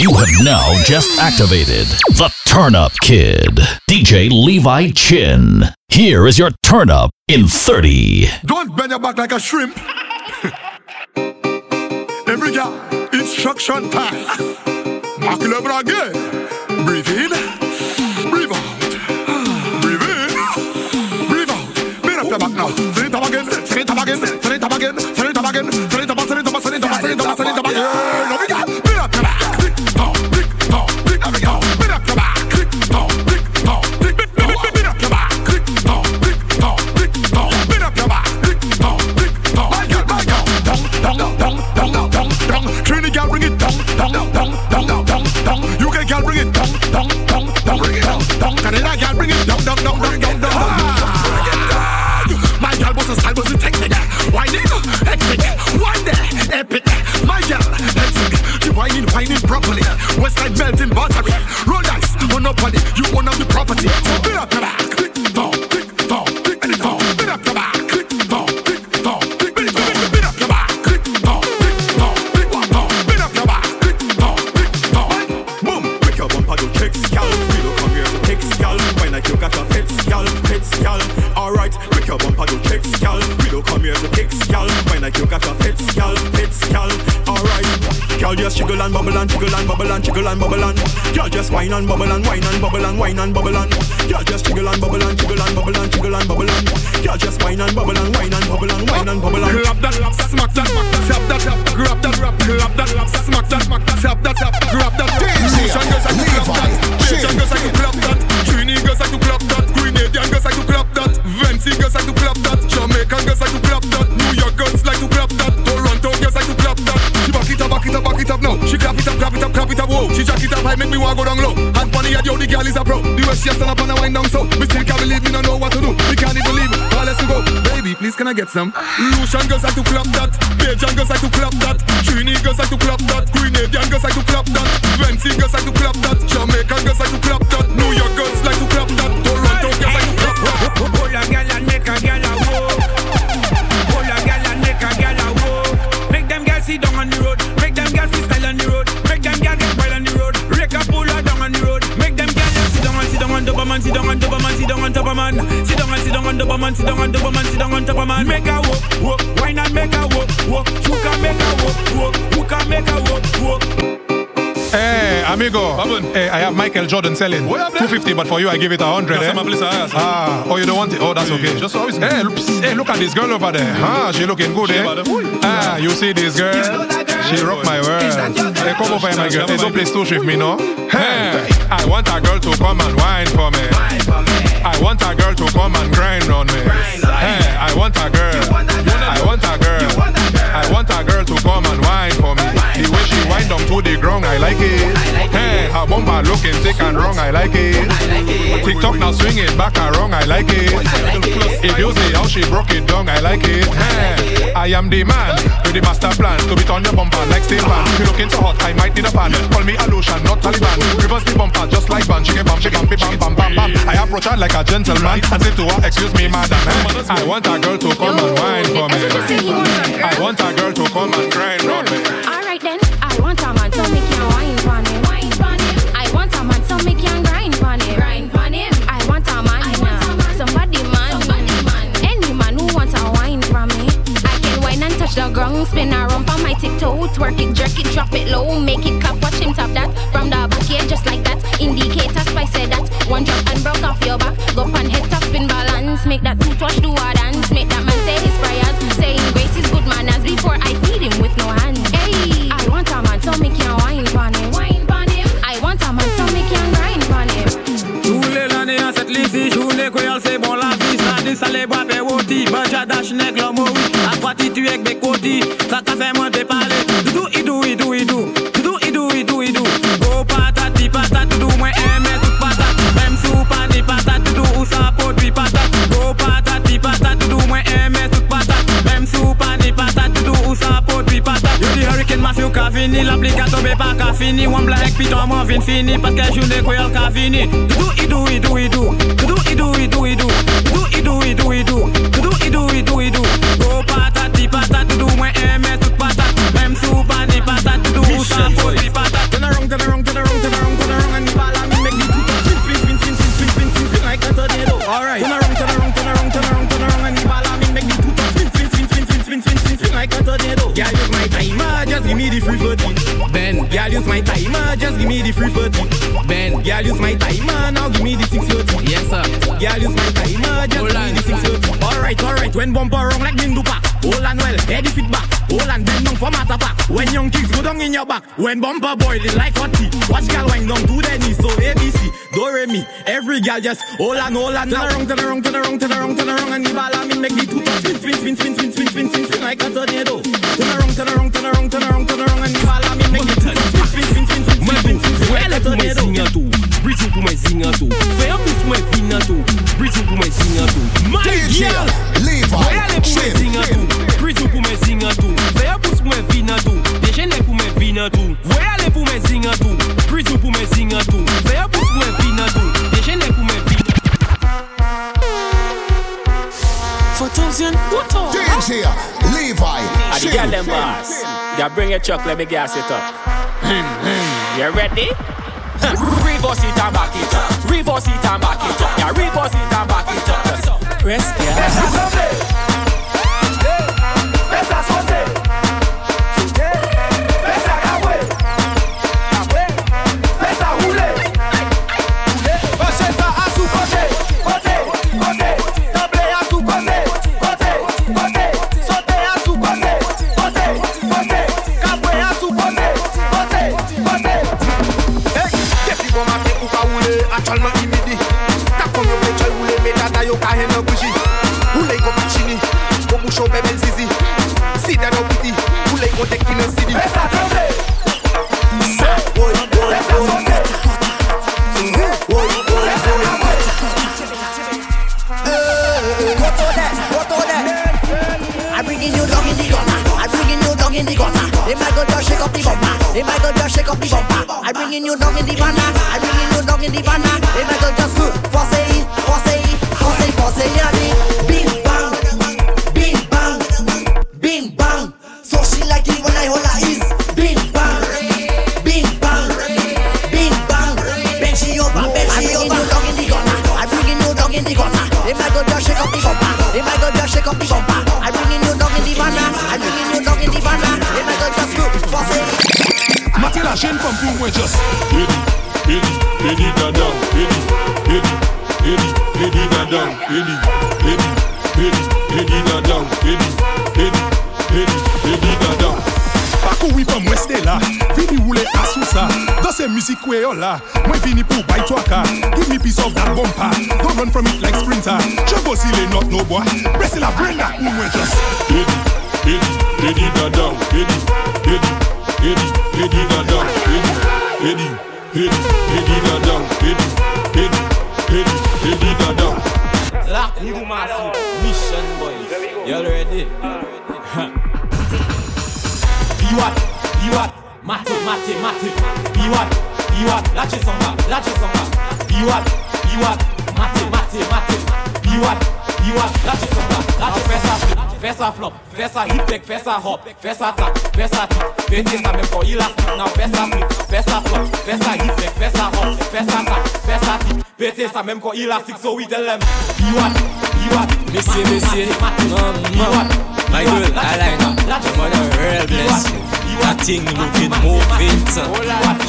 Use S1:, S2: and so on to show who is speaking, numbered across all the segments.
S1: You have now just activated the Turn Up Kid, DJ Levi Chin. Here is your turn up in 30.
S2: Don't bend your back like a shrimp. Every guy, instruction time. Mark 11 again. Breathe in, breathe out. Breathe in, breathe out. Bend up your back now. It up again, it up again, it up again, it up again, it up, it up, it up, it up, it up again. Every guy, bend it dong, dong, dong, dong, dong. UK girl, bring it dong, dong, dong, dong, it dong, dong. Canada girl, bring it dong, dong, dong, dong, dong, dong. My girl was a style, was a technique. Whining, hectic, one day, epic. My girl, hectic. She whining, whining properly. Westside melting battery. Roll dice, monopoly. You own up the property. So bend up your back.
S3: Just jiggle and bubble and jiggle and bubble and jiggle and bubble and. Gal just whine and bubble and whine and bubble and whine and bubble and. Gal just jiggle and bubble and jiggle and bubble and jiggle and bubble and. Gal just whine and bubble and whine and bubble and whine and bubble and.
S2: Grab that, smack that, tap that, grab that, grab that, smack that, tap that, grab that. Asian girls like to clap that, Asian girls like to clap that, Trini girls like to clap that, Grenadian girls like to clap that, Vincy girls like to clap that, Jamaican girls like to clap that, New York girls like to clap that, make me want go down low. On the head, yo, the girl is a pro. The way she stand up and a wind down so. Me still can't believe me, no know what to do. Me can't even. Call us to go, baby, please can I get some? Lucian girls like to clap that, Bajan girls like to clap that, Trini girls like to clap that, Grenadian girls like to clap that, Vincy girls like to clap that, Jamaican girls like to clap that, New York girls like to clap that, Toronto girls like to clap that.
S4: Hold a gal and make a gal a walk. Hold a gal and make a gal a walk. Make them gal sit down on the road. Make them gal freestyle on the road. Make them gal get Rake a pull her down on the road. Make them gal them sit down and sit down on of man. Sit down on of man. Sit down on top of man. Sit down and sit down on of man. Sit down on of man. Sit down on top of man. Make a walk, walk. Wine and make a walk, walk. Who can make a walk, walk? Who can make a walk, walk?
S5: Hey, amigo. Hey, I have Michael Jordan selling.
S6: What up there?
S5: 250, but for you, I give it a 100.
S6: That's
S5: eh?
S6: my place, I ask.
S5: Ah, oh, you don't want it? Oh, that's okay.
S6: just always-
S5: Hey, hey, look at this girl over there. Ah, she looking good, eh? Ah, you see this girl? She rock my world. Hey, come over here, my girl. Hey, don't play stoosh with me, no? Hey, I want a girl to come and wine for me. I want a girl to come and grind on me. Hey, I want a girl. I want a girl. I want a girl to come and wine for me. The way she wind down to the ground, I like it. Hey, her bumper looking thick and wrong, I like it. TikTok now swing it back and wrong, I like it. If you see how she broke it down, I like it. Hey, I am the man with the master plan to beat on your bumper like steel pan. You looking so hot, I might need a fan. Call me a lotion, not Taliban. Reverse the bumper just like van. She can bam, she bam, bam, bam, bam, bam. I approach her like a gentleman and say to her, excuse me, madam. I want a girl to come and wine for me. I want a girl to come and grind on me.
S7: Alright then, I want a man so me can wine pon him. Wine pon him. I want a man so me can grind pon him. Grind pon him. I want a man. I want a man. Somebody man. Somebody man. Any man who wants a wine from me. I can wine and touch the ground, spin a rump on my tiptoe, twerk it, jerk it, drop it low, make it clap, watch him tap that from the back, yeah, just like that. Indicator spice say that. One drop and broke off your back. Go on head top spin balance, make that toothwash do a dance, make that man say his prayers, saying grace is good manners before I feed him with no hands. Hey, I want a man so me can wine pon him. Wine pon him. I want a man so me can grind pon him.
S4: Tous les l'année à cette liste, journée y'all c'est bon la vie, ça dit ça les bois péwoti, banja dash nèg l'homme oui, à quoi tu tu avec bekoti, ça qu'a fait te parler, hurricane mafio ka fini, l'applicateur be pas ka fini, one black piton moi vin fini, que journée que y'all ka fini, doudou idou idou idou, idou idou idou, idou back. When bumper boil it like hot tea. Watch girl wind down to the knee, so ABC, do re mi. Every girl just hold on, hold on. Turn around, turn around, turn around, turn around, turn around, and the ball I mean make the two spin, spin, spin, spin, spin, spin, spin, spin, spin like a tornado. Turn around, turn around, turn around, turn around, turn around, and the ball I mean make the two spin, spin, spin, spin, spin, spin, spin, spin, spin like a tornado.
S8: Breathing pour mes zingato Fais un plus pour mes vinato Breathing pour mes zingato My girl
S9: Levi
S8: Fais aller pour mes zingato Breathing
S9: DJ Levi
S10: I the girl them boss. Yeah, bring your truck, let me gas it up. you ready? Reverse it and back it up. Reverse it and back it up. Yeah, reverse it and back it up.
S11: Rest yeah
S2: ka oule, atyalman di midi Takon yo pe choy oule, me dada yo ka hen yo bouji Oule yo pichini, yo boucho bebel zizi. Sida yo piti, oule yo dek in an sidi. Esa
S12: tembe! Sa! I bring you lucky, lucky in the gutter. They might go just shake up the bumper. They might go just shake up the bumper. I'm bringing you dog in the banner. I'm bringing you dog in the banner. They might go just good. Force it, force it, force it, force it, yeah, bing bang, bing bang, bing bang. So she like it when I hold her is bing bang, bing bang, bing bang. Bend she over, bend she over. I'm bringing you dog in the gutter. I'm bringing you dog in the gutter. They might go just shake up the bumper. They might go just shake up the bumper.
S6: se la jen kom pou mwen just Edi, edi, edi dadam Edi, edi, edi, edi dadam Edi, edi, edi, edi dadam Edi, edi, edi, edi dadam Pakou wipam weste la. Vini wule asou sa. Dan se müzik we yo la Mwen vini pou bay to twaka Give me piece of that bumper. Don't run from it like sprinter. Chebo zile not no boy. Bresi la brenda pou mwen just Edi, edi, edi dadam Edi, edi Eddie, Eddie la down, Eddie, Eddie, Eddie, Eddie la down, Eddie, Eddie, Eddie,
S10: Eddie la down. La Kumasi, Mission Boys, y'all ready? Biwat, biwat, mate, mate, mate. Biwat, biwat, lâchez son bas, lâchez son bas. Biwat, biwat, mate, mate, mate. Biwat, biwat, lâchez son bas, lâchez son bas. Versa flop, versa hip deck, versa hop, versa tap, versa tip. Vete sa men kon ilastik Now versa flip, versa flop, versa hip deck, versa hop, versa tap, versa tip. Vete sa men kon ilastik so we tell them. you what? iwat,
S8: mesye mesye,
S10: nan man.
S8: My girl, I like that. I'm on a real blessing. That thing looking moving,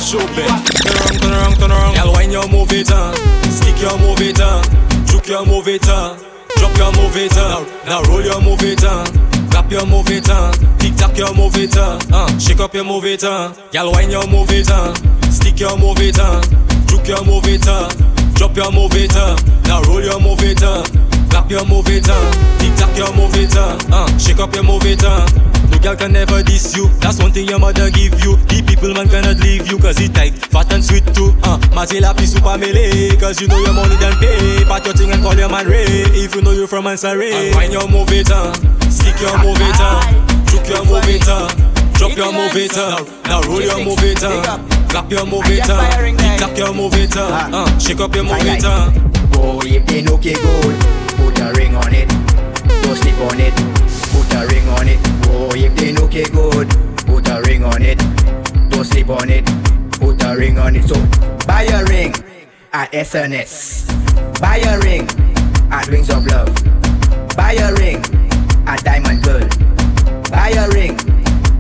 S8: show back. Turn around, turn around, turn around. Girl, when you move it, uh. stick your move it, uh. juke your move it. Uh. Drop your move it, uh. Now roll your move it, uh. Clap your move it, uh. Tick tock your move it, uh. uh. Shake up your move it, uh. Girl, wine your move it, uh. Stick your move it, uh. Juke your move it, uh. Drop your move it, uh. Now roll your move it, uh. Clap your move it, uh. Tick tock your move it, uh. uh. Shake up your move it, uh. No girl can never diss you. That's one thing your mother give you. The people man cannot leave you cause it tight, fat and sweet too. Uh, Mati la pi super melee cause you know your money done pay. Pat your thing and call your man Ray if you know you from Ansari. And wine your move it, uh. Stick your move it, uh. Juke your move it, uh. Drop your move it, uh. Now roll your move it, uh. Clap your move it, uh. Tick tock your move it, uh. uh. Shake up your move it, uh.
S12: Boy, if they no okay good, put a ring on it. Don't sleep on it. Put a ring on it. Boy, if they no okay good, put a ring on it. Don't sleep on it. Put a ring on it. So buy a ring at SNS. Buy a ring at Wings of Love. Buy a ring at Diamond Girl. Buy a ring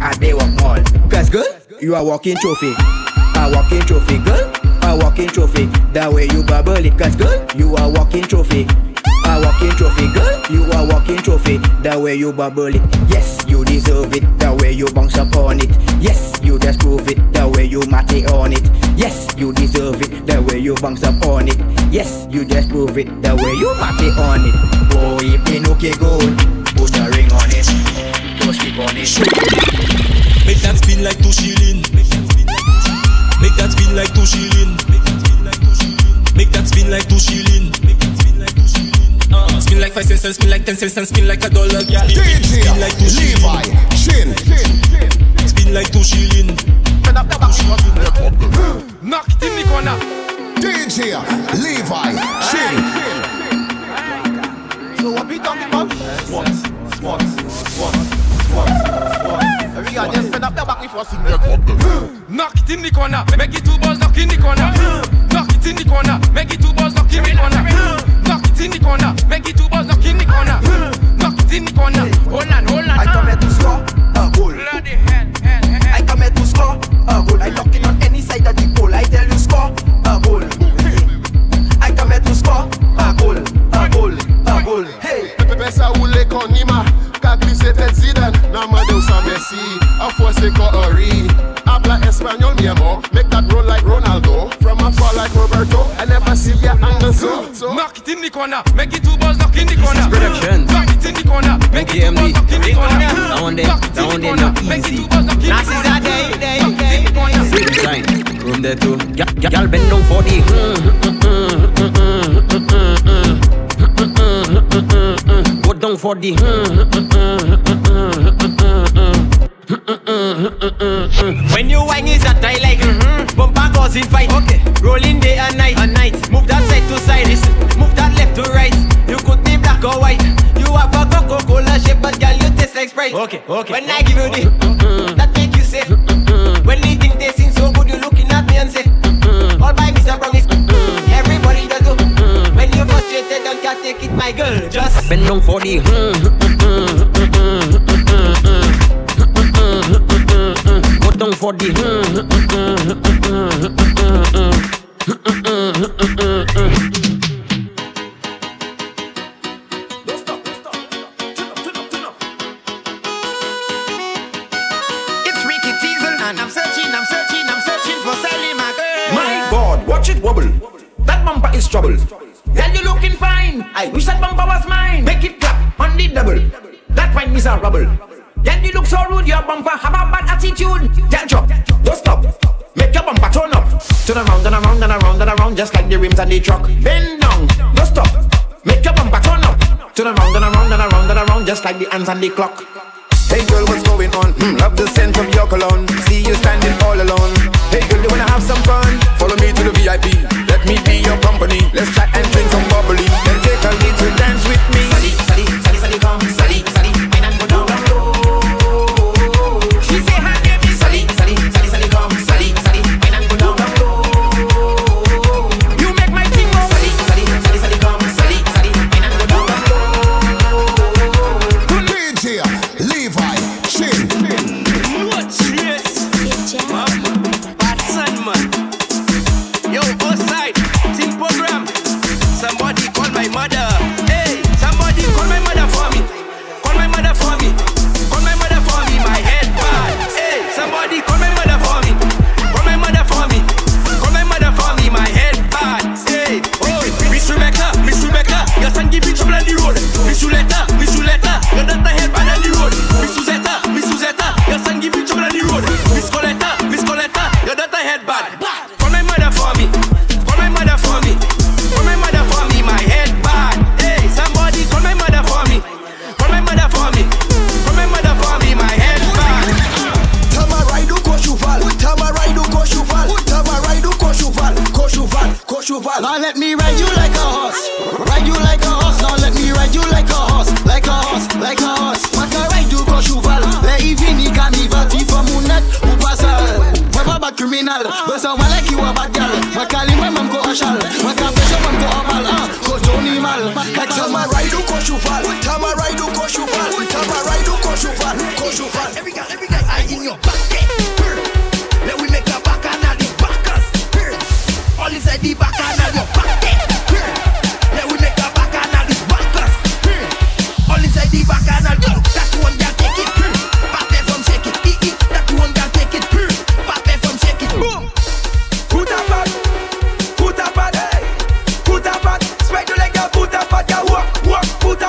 S12: at Baywalk Mall. Cause girl, you are walking trophy.
S13: A walking trophy, girl. A walking trophy. The way you bubble it, cause girl, you are walking trophy. A walking trophy, girl. You are walking trophy. The way you bubble it, yes, you deserve it. The way you bounce upon it, yes, you just prove it. The way you mate on it, yes, you deserve it. The way you bounce upon it, yes, you just prove it. The way you mate on it. Oh, if they look good, put a ring on it. Don't sleep on it.
S8: Make that spin like two shilling. Make that spin like two shilling. Make that spin like two shilling. Spin like five cents and spin like ten cents and spin like a dollar. Yeah, spin like two
S14: Levi,
S8: shilling.
S14: Chin.
S8: Spin like two shilling.
S15: Knock it in the corner.
S14: DJ Levi, Chin.
S15: So what we talking about? Squats, squats, squats, squats, squats. Every guy just spin up the back before sing Knock it in the corner, make it two balls knock in the corner. Knock it in the corner, make it two balls knock in the corner. Knock it in the corner, make it two balls knock in the corner. Knock it in the corner, hold on, hold on.
S13: I come here to ah. score a goal.
S15: Bloody hell, hell, hell.
S13: I come here to score a goal. I knocking on any side of the pole. I tell you score a goal. I come here to score a goal, a goal, a goal. Hey.
S14: Pesa ule konima Ka glisse tête Zidane Nan mande ou sa Messi A force ko Ori Habla Espanol mi amor Make that roll like Ronaldo From afar like Roberto I never see ya angle so so
S15: Knock it in the corner, make it two balls knock in the corner.
S16: Production.
S15: Knock it in the corner, make it two balls knock in the corner.
S16: That one there,
S15: Knock it
S16: that
S15: in
S16: one
S15: the
S16: there not
S15: make it
S16: easy.
S15: two balls knock in the
S16: Nazis
S15: corner.
S16: are there, there,
S15: Knock it in the corner.
S16: Same sign. Room there too. Y'all bend down for the. Go down for the.
S11: When you whine is that I like mm-hmm. In fight. Okay. Rolling day and night. And night. Move that side to side Listen. Move that left to right. You could be black or white. You have a Coca-Cola shape But girl you taste like Sprite. Okay, okay. When I give you the That make you say When the thing tasting so good You looking at me and say All by Mr. Promise. Everybody does do. When you're frustrated Don't can't take it my girl? Just
S16: Bend down for the. Down for the.
S13: Rims on the truck. Bend down. Don't stop. Make your bumper turn up. Turn around, turn around, turn around, turn around, just like the hands on the clock. Hey girl, what's going on? Hmm, love the scent of your cologne. See you standing all alone. Hey girl, you wanna have some fun? Follow me to the VIP. Let me be your company. Let's chat
S15: and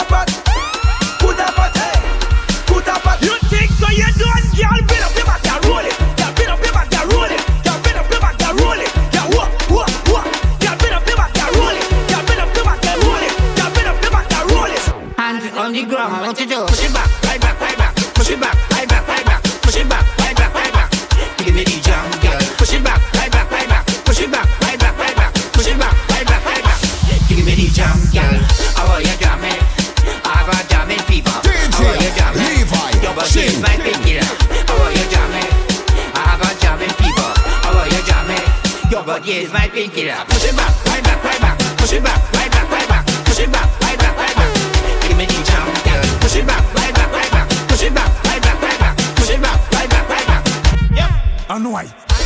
S17: apart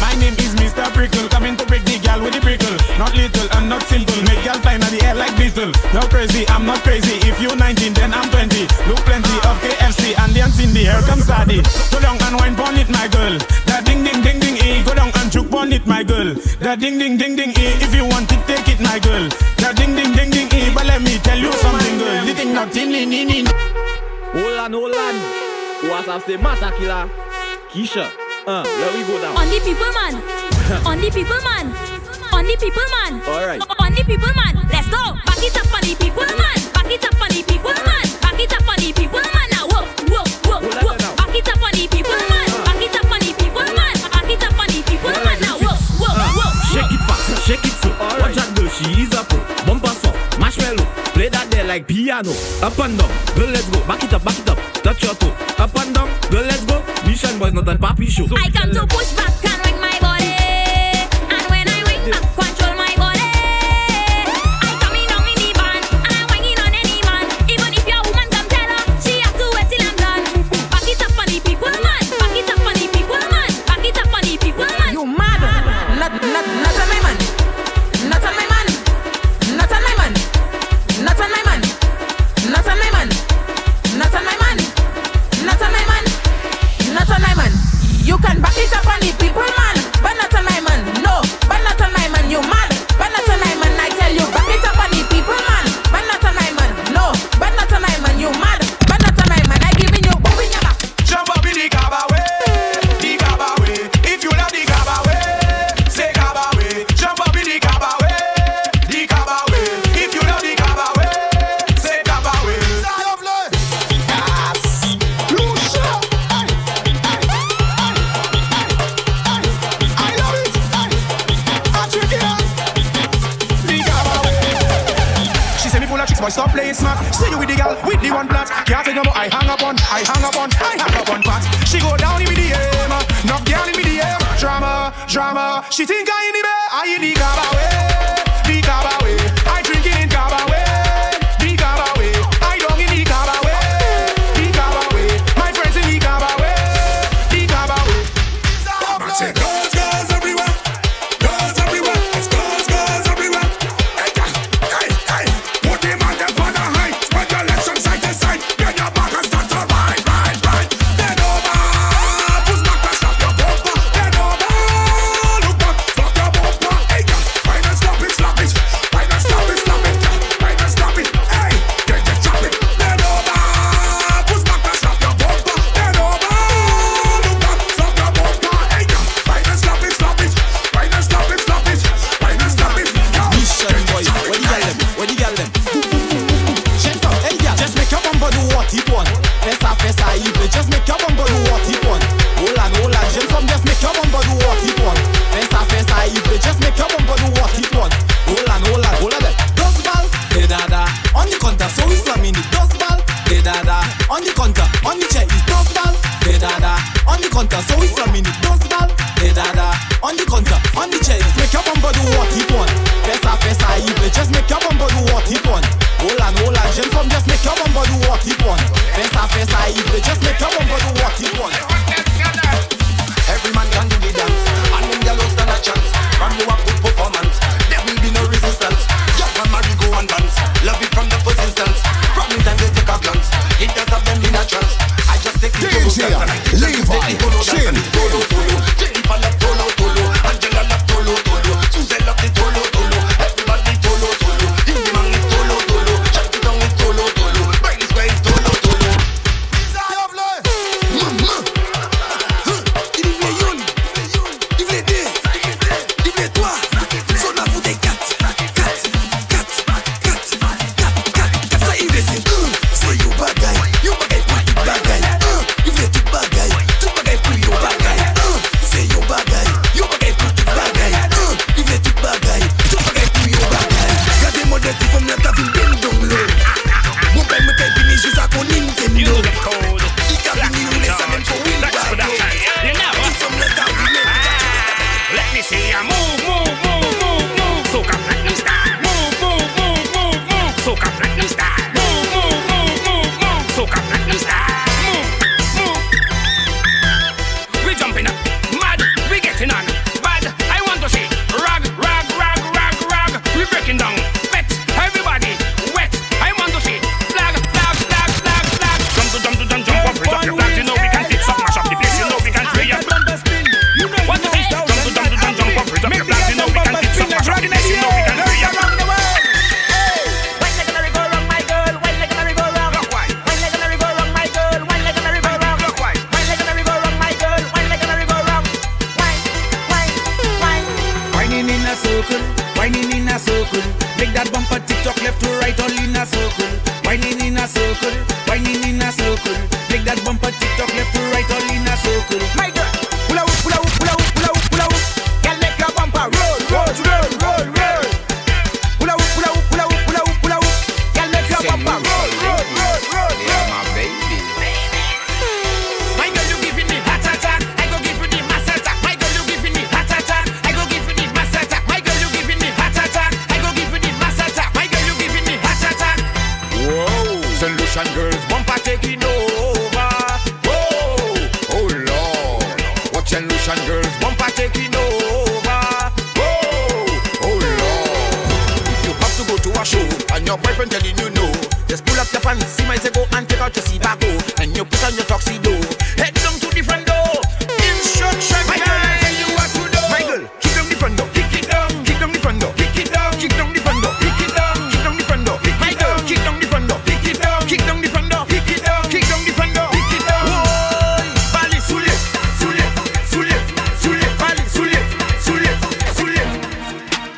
S17: My
S18: name is Mr. Prickle, coming to break the gal with the prickle. Not little and not simple, make gal fly in the air like beetle. You're crazy, I'm not crazy. If you 19, then I'm 20. Look plenty of KFC and dance in the air, come study. Go down and wine on it, my girl. That ding ding ding ding e. Go down and choke on it, my girl. That ding ding ding ding e. If you want it, take it, my girl. That ding ding ding ding e. But let me tell you something, girl. You think nothing, in, in, in.
S4: Hold on, hold on. What's up, say, Mata Killer? Keisha. Uh, let me go down.
S19: On the people, man. on the people, man. On the people, man.
S4: All right.
S19: On the people, man. Let's go. Back it up on the people, man. Back it up on the people, man. Back it up on the people, man. Now, whoa, whoa, whoa, whoa. Back it up on the people, man. Back it up on the people, man. Back it up on the people, man. Now, whoa, whoa, whoa.
S4: Shake it fast, shake it slow. Right. Watch out, girl, she is a pro. Bumper Marshmallow, play that there like piano. Up and down, girl, let's go. Back it up, back it up. Touch your toe. Up and down, girl, let's go. Mission boys, not a papi show.
S19: I come to push back and ring my body, and when I ring back, control.
S10: face. See you with the girl, with the one plot. Can't take no more. I hang up on, I hang up on, I hang up on pat. She go down in me the aim. No girl in me the aim. Drama, drama. She think I in the bed, I in the gaba way.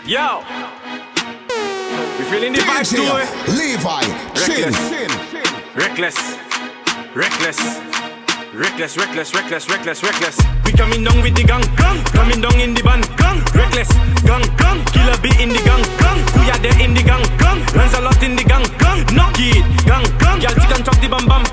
S10: Yo. We feeling the vibes too, eh?
S9: Levi,
S10: Reckless. Reckless. Reckless. Reckless, reckless, reckless, reckless, reckless. We coming down with the gang, gang. Coming down in the band, gang. Reckless, gang, gang. Killer be in the gang, gang. We are there in the gang, gang. Runs a lot in the gang, gang. Knock it, gang, gang. Y'all chicken chop the bam bam.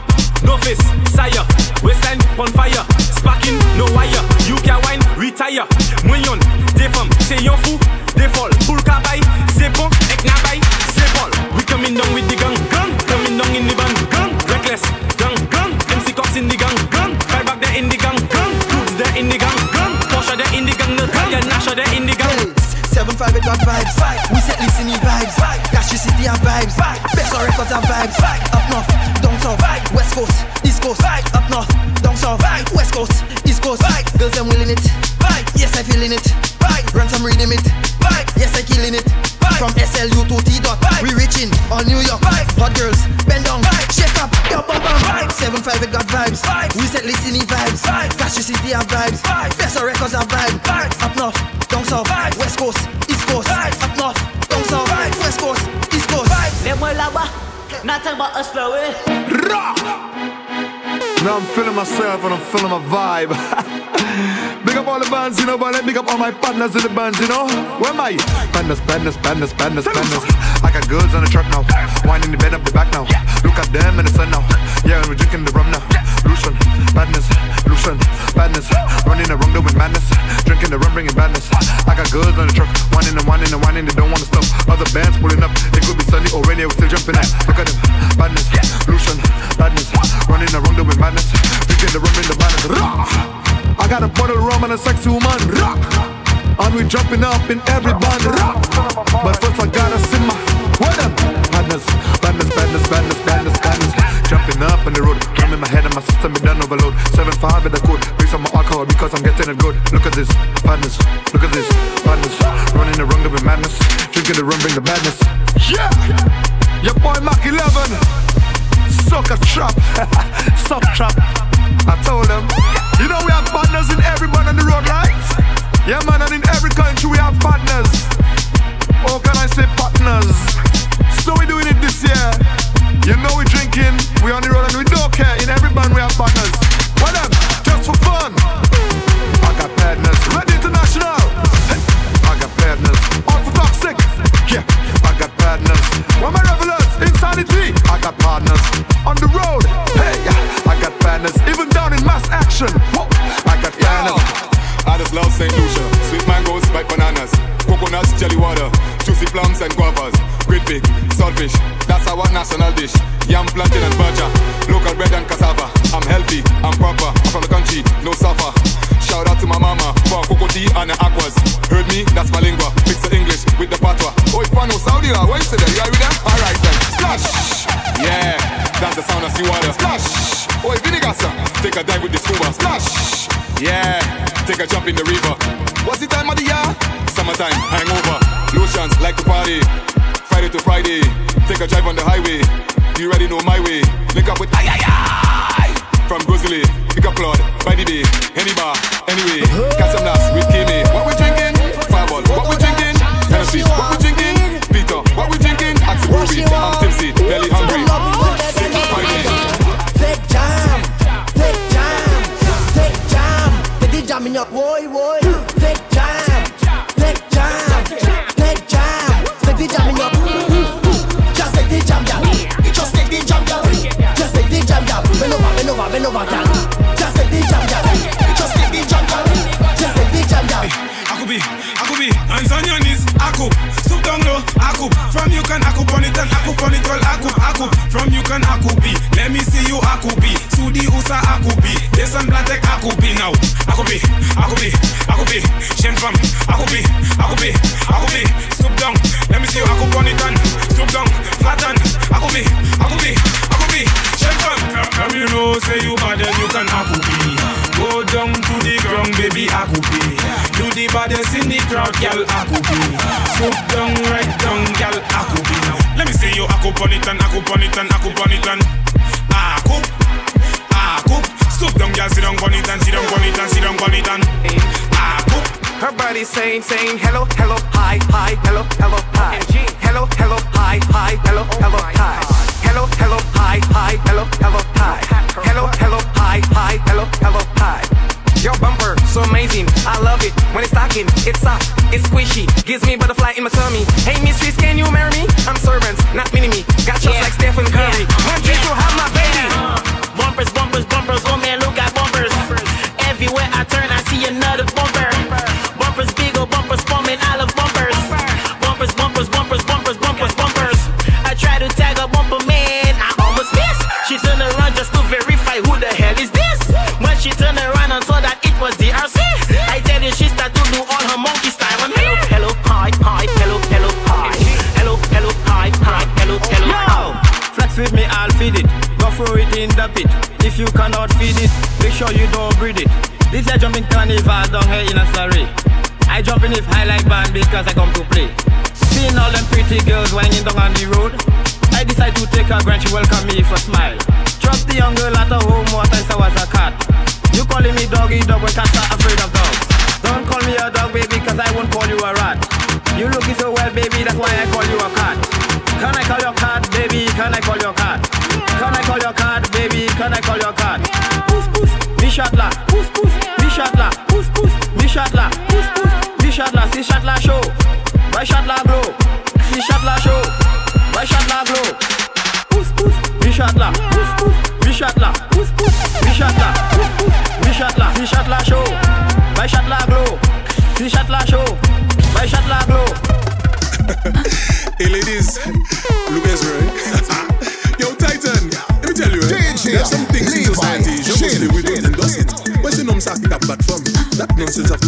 S10: No face, sire. Waistline on fire. Sparking, no wire. You can wine, retire. Moyen, des femmes, c'est yon fou, des folles. Pour kabay, c'est bon, ek nabay, c'est bol. We coming down with the gang, gang. Coming down in the band, gang. Reckless, gang, gang. MC Cox in the gang, gang. Right back there in the gang, gang. Cooks there in the gang, gang. Porsche there in the gang, gang. Nasha there in the gang.
S20: Seven five it got vibes. We set listening vibes. Gashi City have vibes. Best of records have vibes. Up north, down south, west coast, east coast. Up north, down south, west coast, east coast. Girls them willing it. Yes I feeling it. Some rhythm it. Yes I killing it. From SLU to T dot, we reaching on New York. Hot girls, bend down, shake up, yo bum bum. Seven five it got vibes. We set listening vibes. Gashi City have vibes. Best of records have vibes. Up north, down south, west coast, east coast. Up north, down south, west coast, east coast.
S16: Lève-moi là-bas, nothing but a slow way.
S2: Now I'm feeling myself and I'm feeling my vibe. big up all the bands, you know, but let big up all my partners in the bands, you know. Where am I? Badness, badness, badness, badness, badness. I got goods on the truck now. Winding the bed up the back now. Look at them in the sun now. Yeah, and we're drinking the rum now. Lucian, badness, Lucian, badness. Running around doing madness. Drinking the rum, bringing badness. I got goods on the truck. Winding and winding and winding, they don't wanna stop. Other bands pulling up. It could be sunny or rainy, we're still jumping at. Look at them, badness, Lucian, badness. Running around doing madness. Drinking the rum, bringing the badness. Rah! I got a bottle of rum and a sexy woman. And we jumping up in every band. But first I gotta see my what up? Badness, badness, badness, badness, badness, badness. Jumping up on the road, in my head and my system is done overload. Seven five in the code, some more alcohol because I'm getting it good. Look at this, badness, look at this, badness. Running around with madness, drinking the rum, bring the badness. Yeah, your boy Mac 11, sucker trap, suck trap. I told them, you know we have partners in every man on the road, right? Yeah, man, and in every country we have partners. Or can I say partners? So we doing it this year. You know we drinking, we on the road and we don't care. In every band we have partners. Well then, just for fun. I got partners, Red International. I got partners, all for toxic. Yeah, I got partners. Where my revelers, insanity. I got partners on the road. Hey, I got partners, even down in mass action. Whoa. I
S5: just love St. Lucia. Sweet mangoes, ripe bananas, coconuts, jelly water, juicy plums and guavas, great big, saltfish. That's our national dish. Yam, plantain and burja, local bread and cassava. I'm healthy, I'm proper. I'm from the country, no suffer. Shout out to my mama for cocoa tea and her aquas. Heard me? That's my lingua. Mix the English with the patois. Oh, if I know Saudi, what you say there? You are with them? Alright then. Splash! Yeah, that's the sound of seawater. Splash! Oh, vinegar, sir. Take a dive with the scuba. Splash! Yeah, take a jump in the river. What's the time of the year? Summertime, hangover. Lucians like to party. Friday to Friday, take a drive on the highway. You already know my way. Link up with ay ay ay from Grizzly. Pick up Claude, by the day, any bar, anyway. Got some laughs with Kimmy. What we drinking? Fireball, what we drinking?
S18: Tennessee, what we drinking? Peter, what we drinking? Axel, I'm tipsy, belly Aku pon it and Aku. Aku. Soup down, girl, sit down, pon it and sit down, pon it and sit down, pon it and ah, Aku.
S15: Her body saying, saying hello, hello, hi, hi, hello, hello, hi. Hello, hello, hi, hi, hello, hello, hi. Hello, hello, hi, hi, hello, hello, hi. Hello, hello, hi, hi, hello, hello, hi. Your bumper, so amazing, I love it. When it's talking, it's soft, it's squishy, gives me butterfly in my tummy. Hey, mistress, can you marry me? I'm servants, not mini me. Got just like Stephen Curry. One day to have my baby.
S17: Bumpers, bumpers, bumpers, oh man, look at bumpers. Everywhere I turn, I see another bumper.
S4: With me, I'll feed it. Go throw it in the pit. If you cannot feed it, make sure you don't breed it. This year jumping carnival down here in a Surrey. I jump in if I like band because I come to play. Seeing all them pretty girls whining down on the road, I decide to take a grand. She welcome me for a smile. Trust the young girl at the home what I saw was a cat. You calling me doggy dog when cats are afraid of dogs. Don't call me a dog baby cause I won't call you a rat. You looking so well baby that's why I call you a cat. Can I call your cat baby? Can I call your cat? Can I call your cat baby? Can I call your cat? Pousse pousse, mi chat là. Pousse pousse, mi chat là. Pousse pousse, mi chat là. Pousse pousse, mi chat là. Si chat là chaud, by chat là glow. Si chat là chaud, by chat là glow. Pousse pousse, mi chat là. Pousse pousse, mi chat là. Pousse pousse,
S6: That nonsense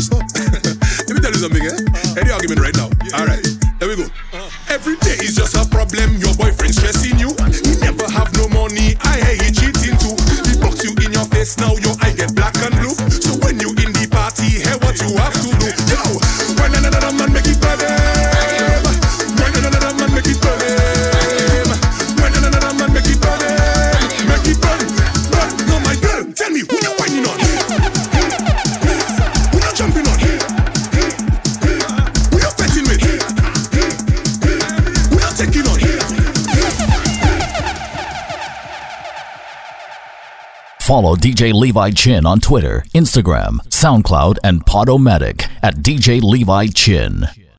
S21: Follow DJ Levi Chin on Twitter, Instagram, SoundCloud, and Podomatic at DJ Levi Chin.